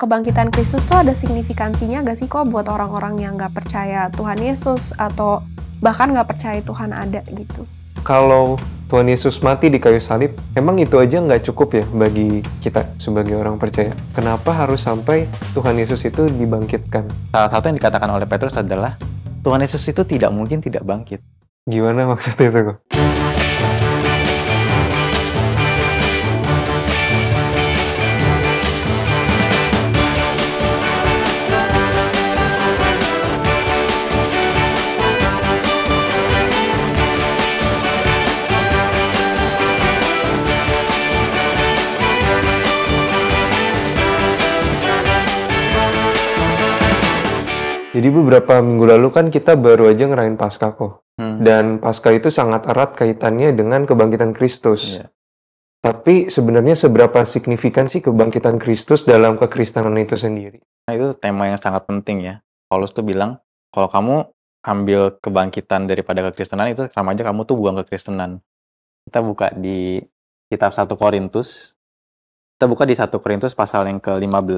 kebangkitan Kristus tuh ada signifikansinya gak sih kok buat orang-orang yang gak percaya Tuhan Yesus atau bahkan gak percaya Tuhan ada gitu? Kalau Tuhan Yesus mati di kayu salib, emang itu aja nggak cukup ya bagi kita sebagai orang percaya? Kenapa harus sampai Tuhan Yesus itu dibangkitkan? Salah satu yang dikatakan oleh Petrus adalah Tuhan Yesus itu tidak mungkin tidak bangkit. Gimana maksudnya itu kok? Jadi beberapa minggu lalu kan kita baru aja ngerayain Paskah kok. Hmm. Dan Paskah itu sangat erat kaitannya dengan kebangkitan Kristus. Iya. Tapi sebenarnya seberapa signifikan sih kebangkitan Kristus dalam kekristenan itu sendiri? Nah, itu tema yang sangat penting ya. Paulus tuh bilang, kalau kamu ambil kebangkitan daripada kekristenan itu sama aja kamu tuh buang kekristenan. Kita buka di kitab 1 Korintus. Kita buka di 1 Korintus pasal yang ke-15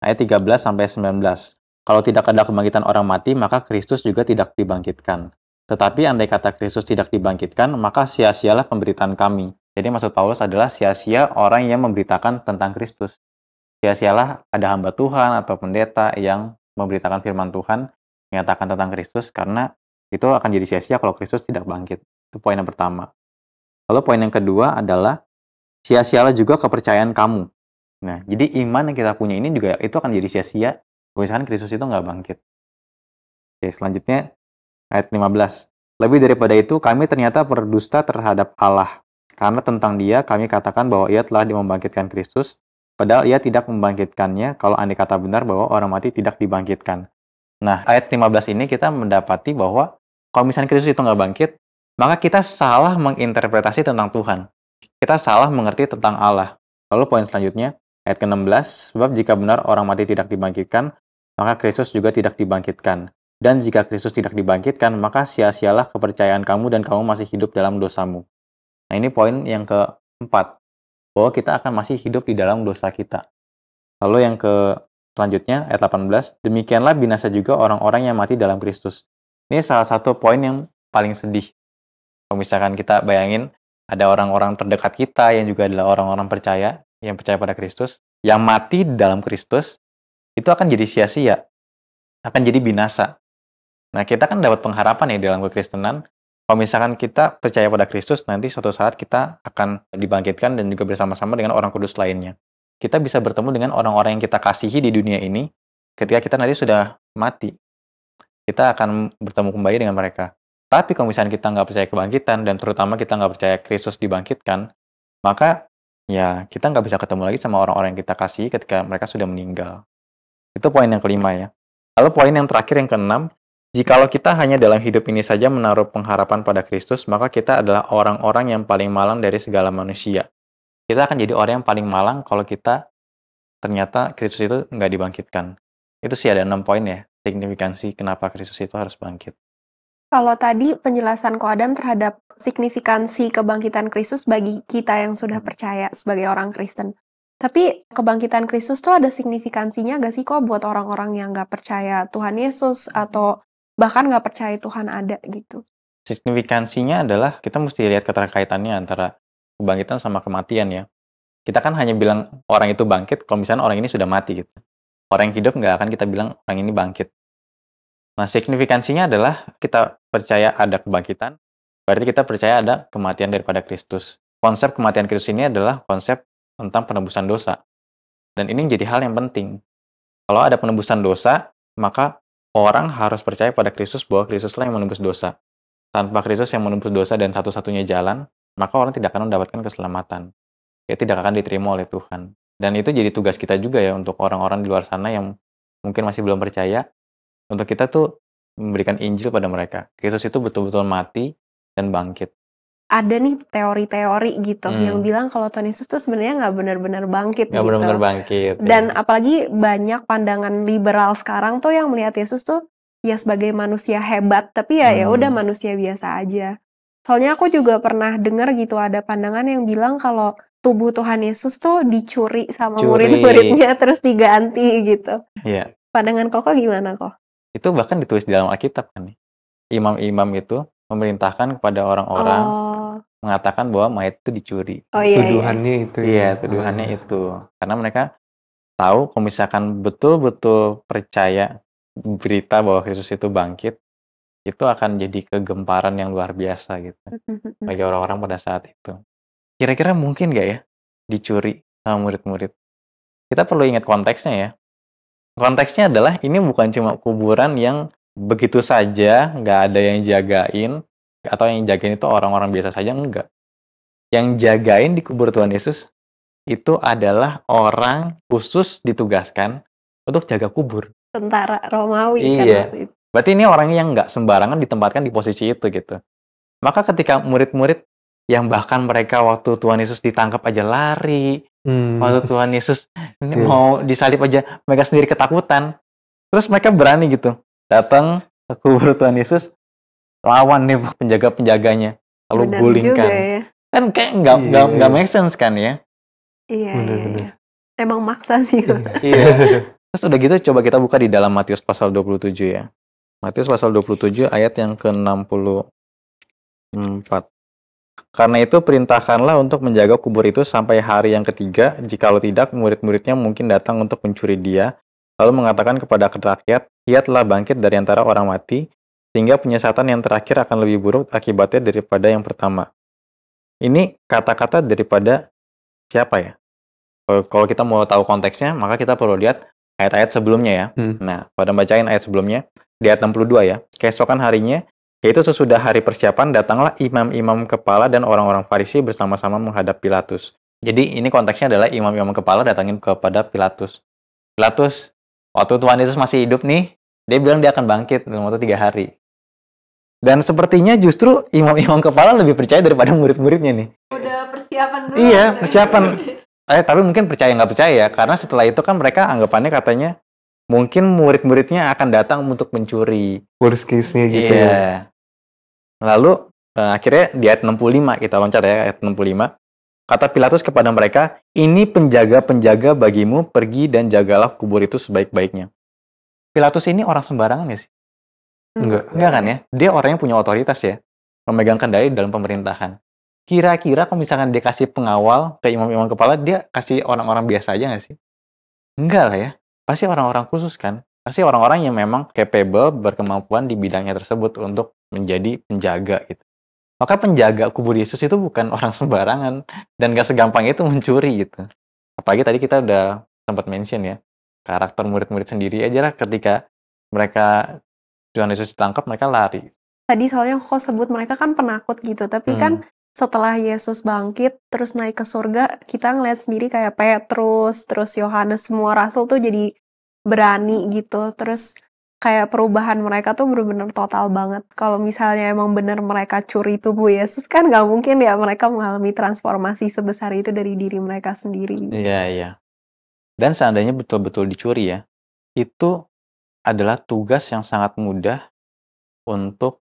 ayat 13 sampai 19. Kalau tidak ada kebangkitan orang mati, maka Kristus juga tidak dibangkitkan. Tetapi andai kata Kristus tidak dibangkitkan, maka sia-sialah pemberitaan kami. Jadi maksud Paulus adalah sia-sia orang yang memberitakan tentang Kristus. Sia-sialah ada hamba Tuhan atau pendeta yang memberitakan firman Tuhan, menyatakan tentang Kristus, karena itu akan jadi sia-sia kalau Kristus tidak bangkit. Itu poin yang pertama. Lalu poin yang kedua adalah sia-sialah juga kepercayaan kamu. Nah, jadi iman yang kita punya ini juga itu akan jadi sia-sia misalkan Kristus itu nggak bangkit. Oke, selanjutnya ayat 15. Lebih daripada itu, kami ternyata berdusta terhadap Allah. Karena tentang dia, kami katakan bahwa ia telah membangkitkan Kristus, padahal ia tidak membangkitkannya kalau andai kata benar bahwa orang mati tidak dibangkitkan. Nah, ayat 15 ini kita mendapati bahwa kalau misalnya Kristus itu nggak bangkit, maka kita salah menginterpretasi tentang Tuhan. Kita salah mengerti tentang Allah. Lalu poin selanjutnya, ayat ke-16, sebab jika benar orang mati tidak dibangkitkan, maka Kristus juga tidak dibangkitkan. Dan jika Kristus tidak dibangkitkan, maka sia-sialah kepercayaan kamu dan kamu masih hidup dalam dosamu. Nah ini poin yang keempat, bahwa kita akan masih hidup di dalam dosa kita. Lalu yang ke selanjutnya, ayat 18, demikianlah binasa juga orang-orang yang mati dalam Kristus. Ini salah satu poin yang paling sedih. Kalau misalkan kita bayangin, ada orang-orang terdekat kita yang juga adalah orang-orang percaya, yang percaya pada Kristus, yang mati dalam Kristus, itu akan jadi sia-sia, akan jadi binasa. Nah, kita kan dapat pengharapan ya dalam kekristenan, kalau misalkan kita percaya pada Kristus, nanti suatu saat kita akan dibangkitkan dan juga bersama-sama dengan orang kudus lainnya. Kita bisa bertemu dengan orang-orang yang kita kasihi di dunia ini, ketika kita nanti sudah mati. Kita akan bertemu kembali dengan mereka. Tapi kalau misalnya kita nggak percaya kebangkitan, dan terutama kita nggak percaya Kristus dibangkitkan, maka ya kita nggak bisa ketemu lagi sama orang-orang yang kita kasih ketika mereka sudah meninggal. Itu poin yang kelima ya. Lalu poin yang terakhir yang keenam, jikalau kita hanya dalam hidup ini saja menaruh pengharapan pada Kristus, maka kita adalah orang-orang yang paling malang dari segala manusia. Kita akan jadi orang yang paling malang kalau kita ternyata Kristus itu nggak dibangkitkan. Itu sih ada enam poin ya, signifikansi kenapa Kristus itu harus bangkit. Kalau tadi penjelasan Ko Adam terhadap signifikansi kebangkitan Kristus bagi kita yang sudah percaya sebagai orang Kristen. Tapi kebangkitan Kristus tuh ada signifikansinya gak sih kok buat orang-orang yang gak percaya Tuhan Yesus atau bahkan gak percaya Tuhan ada gitu? Signifikansinya adalah kita mesti lihat keterkaitannya antara kebangkitan sama kematian ya. Kita kan hanya bilang orang itu bangkit kalau misalnya orang ini sudah mati gitu. Orang yang hidup nggak akan kita bilang orang ini bangkit. Nah, signifikansinya adalah kita percaya ada kebangkitan, berarti kita percaya ada kematian daripada Kristus. Konsep kematian Kristus ini adalah konsep tentang penebusan dosa. Dan ini menjadi hal yang penting. Kalau ada penebusan dosa, maka orang harus percaya pada Kristus bahwa Kristuslah yang menebus dosa. Tanpa Kristus yang menebus dosa dan satu-satunya jalan, maka orang tidak akan mendapatkan keselamatan. Ya tidak akan diterima oleh Tuhan. Dan itu jadi tugas kita juga ya untuk orang-orang di luar sana yang mungkin masih belum percaya, untuk kita tuh memberikan Injil pada mereka. Kristus itu betul-betul mati dan bangkit. Ada nih teori-teori gitu Hmm. yang bilang kalau Tuhan Yesus tuh sebenarnya nggak benar-benar bangkit Nggak gitu. benar-benar bangkit. Dan ya. apalagi banyak pandangan liberal sekarang tuh yang melihat Yesus tuh ya sebagai manusia hebat, tapi ya ya udah Hmm. manusia biasa aja. Soalnya aku juga pernah dengar gitu ada pandangan yang bilang kalau tubuh Tuhan Yesus tuh dicuri sama murid-muridnya terus diganti gitu. Iya. Pandangan Koko gimana kok? Itu bahkan ditulis di dalam Alkitab kan. Imam-imam itu memerintahkan kepada orang-orang Oh. Mengatakan bahwa mayat itu dicuri. Oh iya iya. Tuduhannya itu ya. Iya, tuduhannya itu. Karena mereka tahu kalau misalkan betul-betul percaya berita bahwa Yesus itu bangkit, itu akan jadi kegemparan yang luar biasa gitu bagi orang-orang pada saat itu. Kira-kira mungkin nggak ya dicuri sama murid-murid? Kita perlu ingat konteksnya ya. Konteksnya adalah ini bukan cuma kuburan yang begitu saja, nggak ada yang jagain, atau yang jagain itu orang-orang biasa saja, enggak. Yang jagain di kubur Tuhan Yesus itu adalah orang khusus ditugaskan untuk jaga kubur. Tentara Romawi kan Iya. itu. Berarti ini orang yang nggak sembarangan ditempatkan di posisi itu gitu. Maka ketika murid-murid yang bahkan mereka waktu Tuhan Yesus ditangkap aja lari, Hmm. waktu Tuhan Yesus ini Iya. mau disalib aja mereka sendiri ketakutan. Terus mereka berani gitu datang ke kubur Tuhan Yesus lawan nih penjaga-penjaganya lalu Benar gulingkan. juga ya. Kan kayak nggak Iya, nggak iya. nggak make sense kan ya? Iya, Benar, iya, benar. iya. Emang maksa sih. Iya. Terus udah gitu coba kita buka di dalam Matius pasal 27 ya. Matius pasal 27 ayat yang ke-64. Karena itu perintahkanlah untuk menjaga kubur itu sampai hari yang ketiga, jikalau tidak murid-muridnya mungkin datang untuk mencuri dia, lalu mengatakan kepada rakyat, ia telah bangkit dari antara orang mati, sehingga penyesatan yang terakhir akan lebih buruk akibatnya daripada yang pertama. Ini kata-kata daripada siapa ya? Kalau- kita mau tahu konteksnya, maka kita perlu lihat ayat-ayat sebelumnya ya. Hmm. Nah, pada bacain ayat sebelumnya, di ayat 62 ya. Keesokan harinya, yaitu sesudah hari persiapan, datanglah imam-imam kepala dan orang-orang Farisi bersama-sama menghadap Pilatus. Jadi ini konteksnya adalah imam-imam kepala datangin kepada Pilatus. Pilatus, waktu Tuhan Yesus masih hidup nih, dia bilang dia akan bangkit dalam waktu tiga hari. Dan sepertinya justru imam-imam kepala lebih percaya daripada murid-muridnya nih. Udah persiapan dulu. Iya, persiapan. Eh, tapi mungkin percaya nggak percaya ya, karena setelah itu kan mereka anggapannya katanya mungkin murid-muridnya akan datang untuk mencuri. Worst case-nya gitu Iya. ya. Lalu eh, akhirnya di ayat 65 kita loncat ya ayat 65. Kata Pilatus kepada mereka, "Ini penjaga-penjaga bagimu, pergi dan jagalah kubur itu sebaik-baiknya." Pilatus ini orang sembarangan ya sih? Enggak. Enggak kan ya? Dia orang yang punya otoritas ya, memegang kendali dalam pemerintahan. Kira-kira kalau misalkan dia kasih pengawal ke imam-imam kepala, dia kasih orang-orang biasa aja nggak sih? Enggak lah ya. Pasti orang-orang khusus kan? Pasti orang-orang yang memang capable, berkemampuan di bidangnya tersebut untuk menjadi penjaga gitu. Maka penjaga kubur Yesus itu bukan orang sembarangan dan gak segampang itu mencuri gitu. Apalagi tadi kita udah sempat mention ya, karakter murid-murid sendiri aja lah ketika mereka Tuhan Yesus ditangkap mereka lari. Tadi soalnya kok sebut mereka kan penakut gitu, tapi kan Hmm. setelah Yesus bangkit terus naik ke surga, kita ngeliat sendiri kayak Petrus, terus Yohanes semua rasul tuh jadi berani gitu. Terus kayak perubahan mereka tuh bener-bener total banget. Kalau misalnya emang bener mereka curi tubuh Yesus kan nggak mungkin ya mereka mengalami transformasi sebesar itu dari diri mereka sendiri. Iya, iya. Dan seandainya betul-betul dicuri ya, itu adalah tugas yang sangat mudah untuk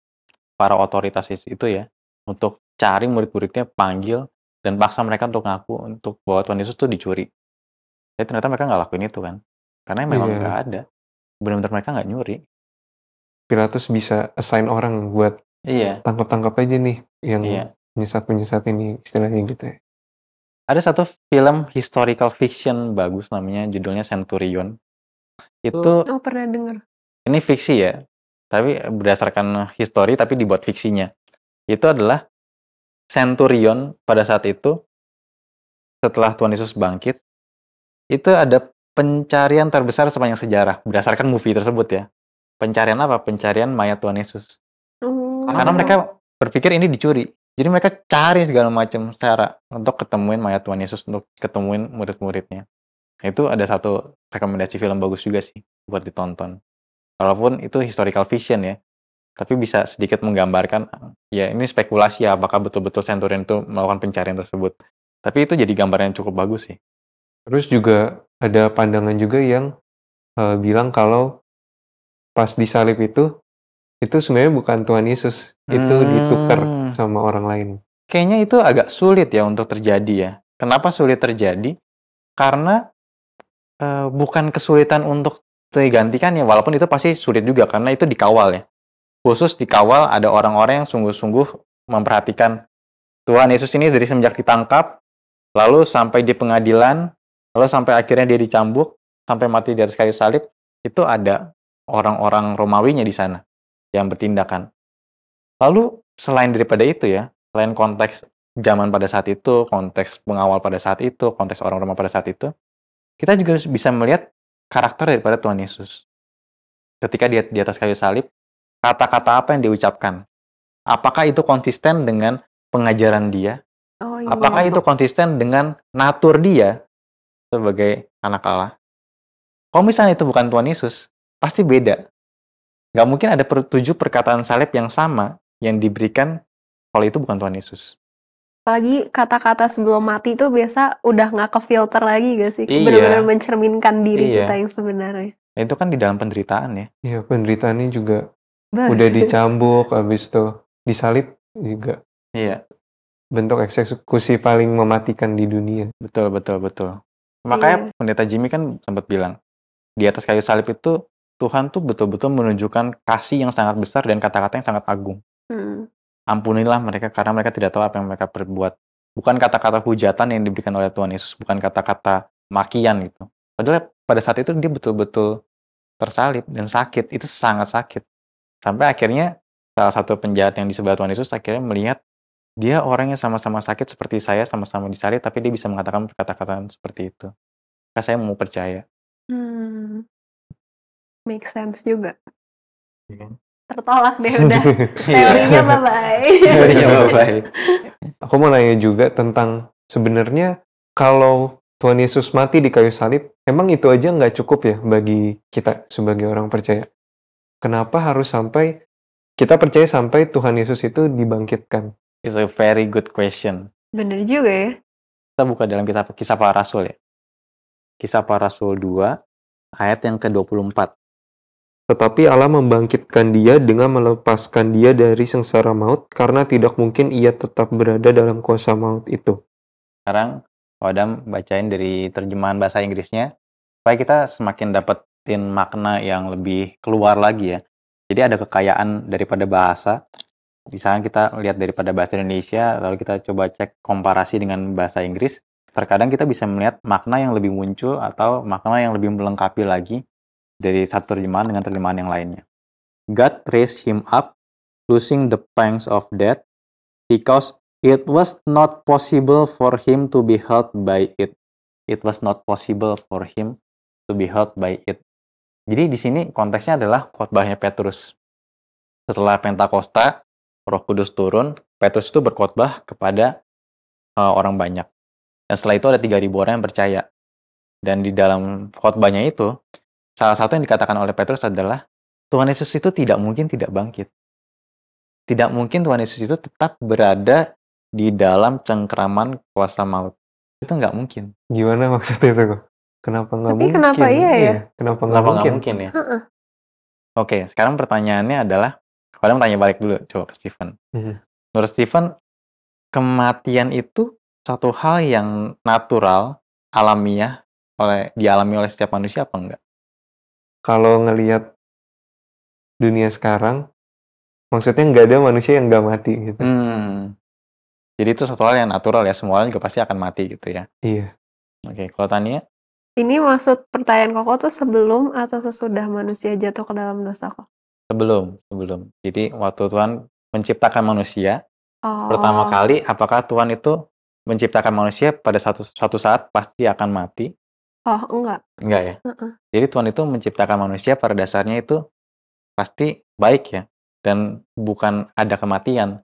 para otoritas itu ya, untuk cari murid-muridnya, panggil, dan paksa mereka untuk ngaku untuk bahwa Tuhan Yesus tuh dicuri. Tapi ternyata mereka nggak lakuin itu kan. Karena memang Iya. nggak ada. Benar-benar mereka nggak nyuri. Pilatus bisa assign orang buat Iya. tangkap-tangkap aja nih yang Iya. penyesat-penyesat ini istilahnya gitu ya. Ada satu film historical fiction bagus namanya judulnya Centurion. Itu Oh pernah denger. ini fiksi ya, tapi berdasarkan histori tapi dibuat fiksinya. Itu adalah Centurion pada saat itu setelah Tuhan Yesus bangkit, itu ada pencarian terbesar sepanjang sejarah berdasarkan movie tersebut ya. Pencarian apa? Pencarian mayat Tuhan Yesus. Oh. Karena mereka berpikir ini dicuri. Jadi mereka cari segala macam cara untuk ketemuin mayat Tuhan Yesus, untuk ketemuin murid-muridnya. Itu ada satu rekomendasi film bagus juga sih buat ditonton. Walaupun itu historical fiction ya, tapi bisa sedikit menggambarkan ya ini spekulasi ya apakah betul-betul Centurion itu melakukan pencarian tersebut. Tapi itu jadi gambaran yang cukup bagus sih. Terus juga ada pandangan juga yang eh, bilang kalau pas disalib itu itu sebenarnya bukan Tuhan Yesus, itu ditukar Hmm. sama orang lain. Kayaknya itu agak sulit ya untuk terjadi ya. Kenapa sulit terjadi? Karena, eee, bukan kesulitan untuk digantikannya, walaupun itu pasti sulit juga karena itu dikawal ya. Khusus dikawal ada orang-orang yang sungguh-sungguh memperhatikan Tuhan Yesus ini dari semenjak ditangkap, lalu sampai di pengadilan, lalu sampai akhirnya dia dicambuk, sampai mati di atas kayu salib, itu ada orang-orang Romawinya di sana yang bertindakan. Lalu selain daripada itu ya, selain konteks zaman pada saat itu, konteks pengawal pada saat itu, konteks orang Roma pada saat itu, kita juga bisa melihat karakter daripada Tuhan Yesus. Ketika dia di atas kayu salib, kata-kata apa yang diucapkan? Apakah itu konsisten dengan pengajaran dia? Oh, iya. Apakah itu konsisten dengan natur dia sebagai anak Allah? Kalau misalnya itu bukan Tuhan Yesus, pasti beda. Nggak mungkin ada per, tujuh perkataan salib yang sama yang diberikan kalau itu bukan Tuhan Yesus. Apalagi kata-kata sebelum mati itu biasa udah nggak ke-filter lagi gak sih? Iya. Benar-benar mencerminkan diri Iya. kita yang sebenarnya. Nah, itu kan di dalam penderitaan ya. Iya, penderitaannya juga Bah. udah dicambuk, habis itu disalib juga Iya, bentuk eksekusi paling mematikan di dunia. betul betul betul. Makanya Iya. pendeta Jimmy kan sempat bilang di atas kayu salib itu Tuhan tuh betul-betul menunjukkan kasih yang sangat besar dan kata-kata yang sangat agung. Hmm. Ampunilah mereka karena mereka tidak tahu apa yang mereka perbuat. Bukan kata-kata hujatan yang diberikan oleh Tuhan Yesus, bukan kata-kata makian gitu. Padahal pada saat itu dia betul-betul tersalib dan sakit, itu sangat sakit. Sampai akhirnya salah satu penjahat yang di sebelah Tuhan Yesus akhirnya melihat dia orang yang sama-sama sakit seperti saya, sama-sama disalib, tapi dia bisa mengatakan kata-kata seperti itu. Maka saya mau percaya. Hmm. Make sense juga. Iya. Tertolak deh udah. Teorinya bye-bye. Teorinya bye-bye. Aku mau nanya juga tentang sebenarnya kalau Tuhan Yesus mati di kayu salib, emang itu aja nggak cukup ya bagi kita sebagai orang percaya? Kenapa harus sampai kita percaya sampai Tuhan Yesus itu dibangkitkan? It's a very good question. Bener juga ya. Kita buka dalam kitab Kisah Para Rasul ya. Kisah Para Rasul 2 ayat yang ke-24. Tetapi Allah membangkitkan dia dengan melepaskan dia dari sengsara maut karena tidak mungkin ia tetap berada dalam kuasa maut itu. Sekarang Pak Adam bacain dari terjemahan bahasa Inggrisnya supaya kita semakin dapetin makna yang lebih keluar lagi ya. Jadi ada kekayaan daripada bahasa. Misalnya kita lihat daripada bahasa Indonesia, lalu kita coba cek komparasi dengan bahasa Inggris. Terkadang kita bisa melihat makna yang lebih muncul atau makna yang lebih melengkapi lagi dari satu terjemahan dengan terjemahan yang lainnya. God raised him up, losing the pangs of death, because It was not possible for him to be held by it. It was not possible for him to be held by it. Jadi di sini konteksnya adalah khotbahnya Petrus. Setelah Pentakosta, Roh Kudus turun, Petrus itu berkhotbah kepada uh, orang banyak. Dan setelah itu ada 3000 orang yang percaya. Dan di dalam khotbahnya itu, salah satu yang dikatakan oleh Petrus adalah Tuhan Yesus itu tidak mungkin tidak bangkit. Tidak mungkin Tuhan Yesus itu tetap berada di dalam cengkraman kuasa maut. Itu nggak mungkin. Gimana maksudnya itu kok? Kenapa nggak Tapi mungkin? kenapa iya ya? Kenapa nggak Kenapa nggak mungkin? mungkin ya? Heeh. Oke, sekarang pertanyaannya adalah, kalian tanya balik dulu coba ke Stephen. Mhm. Menurut Stephen, kematian itu satu hal yang natural, alamiah, oleh dialami oleh setiap manusia apa enggak? Kalau ngelihat dunia sekarang, maksudnya nggak ada manusia yang nggak mati gitu. Hmm. Jadi itu satu hal yang natural ya, semua orang juga pasti akan mati gitu ya. Iya. Oke, kalau Tania, Ini maksud pertanyaan Koko tuh sebelum atau sesudah manusia jatuh ke dalam dosa kok? sebelum, sebelum. Jadi waktu Tuhan menciptakan manusia, Oh. pertama kali apakah Tuhan itu menciptakan manusia pada satu suatu saat pasti akan mati? Oh, enggak. Enggak ya? Heeh. Jadi Tuhan itu menciptakan manusia pada dasarnya itu pasti baik ya dan bukan ada kematian.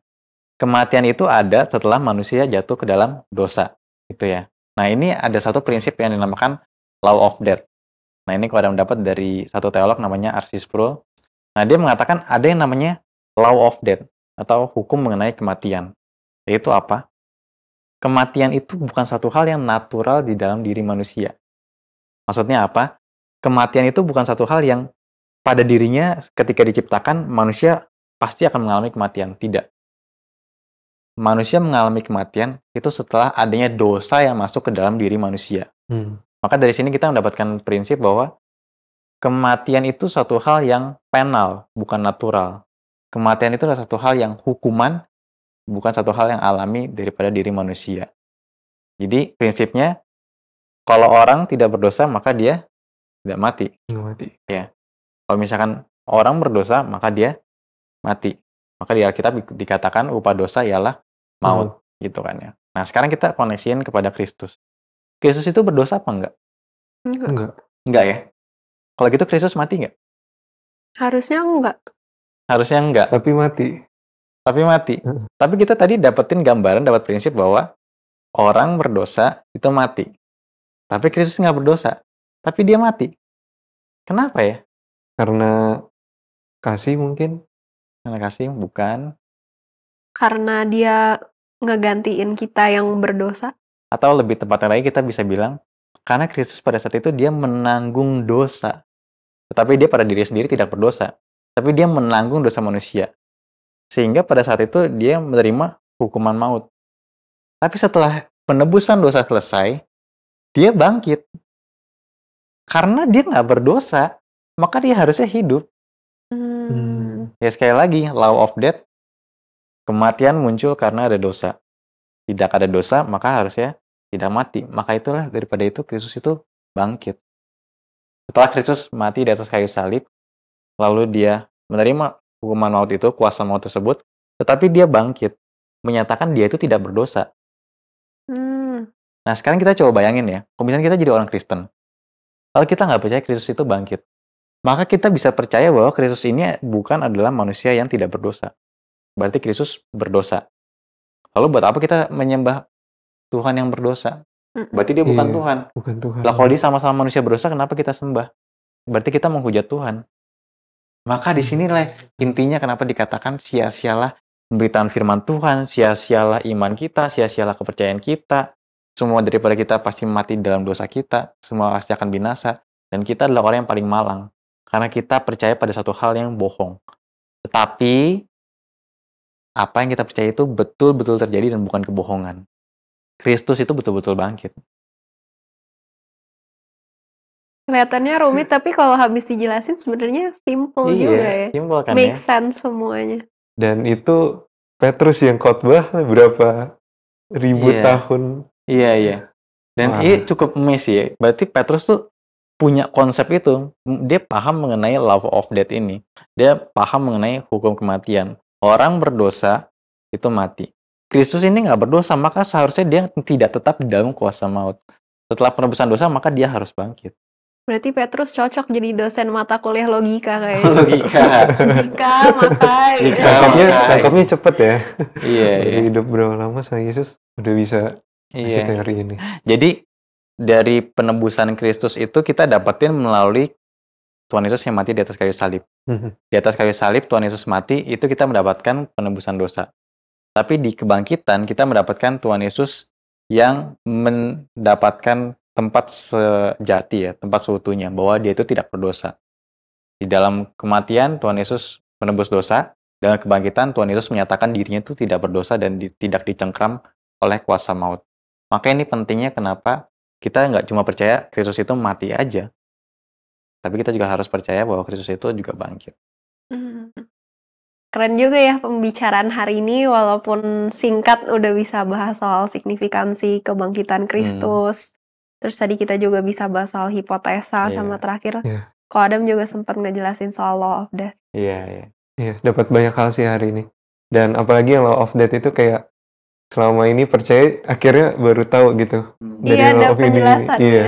Kematian itu ada setelah manusia jatuh ke dalam dosa, gitu ya. Nah, ini ada satu prinsip yang dinamakan law of death. Nah, ini kalau ada mendapat dari satu teolog namanya Arsis Pro. Nah, dia mengatakan ada yang namanya law of death atau hukum mengenai kematian. Yaitu apa? Kematian itu bukan satu hal yang natural di dalam diri manusia. Maksudnya apa? Kematian itu bukan satu hal yang pada dirinya ketika diciptakan manusia pasti akan mengalami kematian. Tidak. manusia mengalami kematian itu setelah adanya dosa yang masuk ke dalam diri manusia. Hmm. Maka dari sini kita mendapatkan prinsip bahwa kematian itu suatu hal yang penal, bukan natural. Kematian itu adalah satu hal yang hukuman, bukan satu hal yang alami daripada diri manusia. Jadi prinsipnya kalau orang tidak berdosa maka dia tidak mati. Nggak mati. Kalau misalkan orang berdosa maka dia mati. Maka di Alkitab di- dikatakan upah dosa ialah maut gitu kan ya. Nah, sekarang kita koneksiin kepada Kristus. Kristus itu berdosa apa enggak? Enggak. Enggak. Enggak ya? Kalau gitu Kristus mati enggak? Harusnya enggak. Harusnya enggak, Tapi mati. tapi mati. Heeh. Tapi kita tadi dapetin gambaran, dapat prinsip bahwa orang berdosa itu mati. Tapi Kristus nggak berdosa, tapi dia mati. Kenapa ya? Karena kasih mungkin. Karena kasih bukan Karena dia ngegantiin kita yang berdosa. atau lebih tepatnya lagi kita bisa bilang karena Kristus pada saat itu dia menanggung dosa. Tetapi dia pada diri sendiri tidak berdosa, tapi dia menanggung dosa manusia. Sehingga pada saat itu dia menerima hukuman maut. Tapi setelah penebusan dosa selesai, dia bangkit. Karena dia nggak berdosa, maka dia harusnya hidup. Hmm. Ya sekali lagi, law of death, kematian muncul karena ada dosa. Tidak ada dosa, maka harusnya tidak mati. Maka itulah daripada itu Kristus itu bangkit. Setelah Kristus mati di atas kayu salib, lalu dia menerima hukuman maut itu, kuasa maut tersebut, tetapi dia bangkit, menyatakan dia itu tidak berdosa. Hmm. Nah sekarang kita coba bayangin ya, kalau misalnya kita jadi orang Kristen, kalau kita nggak percaya Kristus itu bangkit, maka kita bisa percaya bahwa Kristus ini bukan adalah manusia yang tidak berdosa. Berarti Kristus berdosa. Lalu buat apa kita menyembah Tuhan yang berdosa? Berarti dia bukan Iya. Tuhan. Bukan Tuhan. Lah kalau dia sama-sama manusia berdosa, kenapa kita sembah? Berarti kita menghujat Tuhan. Maka di sinilah intinya kenapa dikatakan sia-sialah pemberitaan firman Tuhan, sia-sialah iman kita, sia-sialah kepercayaan kita. Semua daripada kita pasti mati dalam dosa kita, semua pasti akan binasa. Dan kita adalah orang yang paling malang. Karena kita percaya pada satu hal yang bohong. Tetapi, apa yang kita percaya itu betul-betul terjadi dan bukan kebohongan. Kristus itu betul-betul bangkit. Kelihatannya rumit, tapi kalau habis dijelasin sebenarnya simple juga ya. simpel kan Make ya. sense semuanya. Dan itu Petrus yang khotbah berapa ribu Iya. tahun. Iya, iya. Dan Wah. ini cukup amazing ya. Berarti Petrus tuh punya konsep itu. Dia paham mengenai love of death ini. Dia paham mengenai hukum kematian. Orang berdosa itu mati. Kristus ini nggak berdosa, maka seharusnya dia tidak tetap di dalam kuasa maut. Setelah penebusan dosa, maka dia harus bangkit. Berarti Petrus cocok jadi dosen mata kuliah logika kayaknya. Logika. Jika, maka, Jika, Tangkapnya, maka- tangkapnya cepet ya. iya, iya. hidup berapa lama sama Yesus udah bisa Iya. teori ini. Jadi dari penebusan Kristus itu kita dapetin melalui Tuhan Yesus yang mati di atas kayu salib. Mhm. Di atas kayu salib Tuhan Yesus mati itu kita mendapatkan penebusan dosa. Tapi di kebangkitan kita mendapatkan Tuhan Yesus yang mendapatkan tempat sejati ya, tempat seutuhnya bahwa dia itu tidak berdosa. Di dalam kematian Tuhan Yesus menebus dosa, dengan kebangkitan Tuhan Yesus menyatakan dirinya itu tidak berdosa dan di- tidak dicengkram oleh kuasa maut. Maka ini pentingnya kenapa kita nggak cuma percaya Kristus itu mati aja, tapi kita juga harus percaya bahwa Kristus itu juga bangkit. Hmm. Keren juga ya pembicaraan hari ini walaupun singkat udah bisa bahas soal signifikansi kebangkitan Kristus. Terus tadi kita juga bisa bahas soal hipotesa Iya. sama terakhir. Iya. Ko Adam juga sempat ngejelasin soal law of death. Iya, iya. Iya, dapat banyak hal sih hari ini. Dan apalagi yang law of death itu kayak selama ini percaya akhirnya baru tahu gitu. Iya, ada law of ini. penjelasannya. Iya.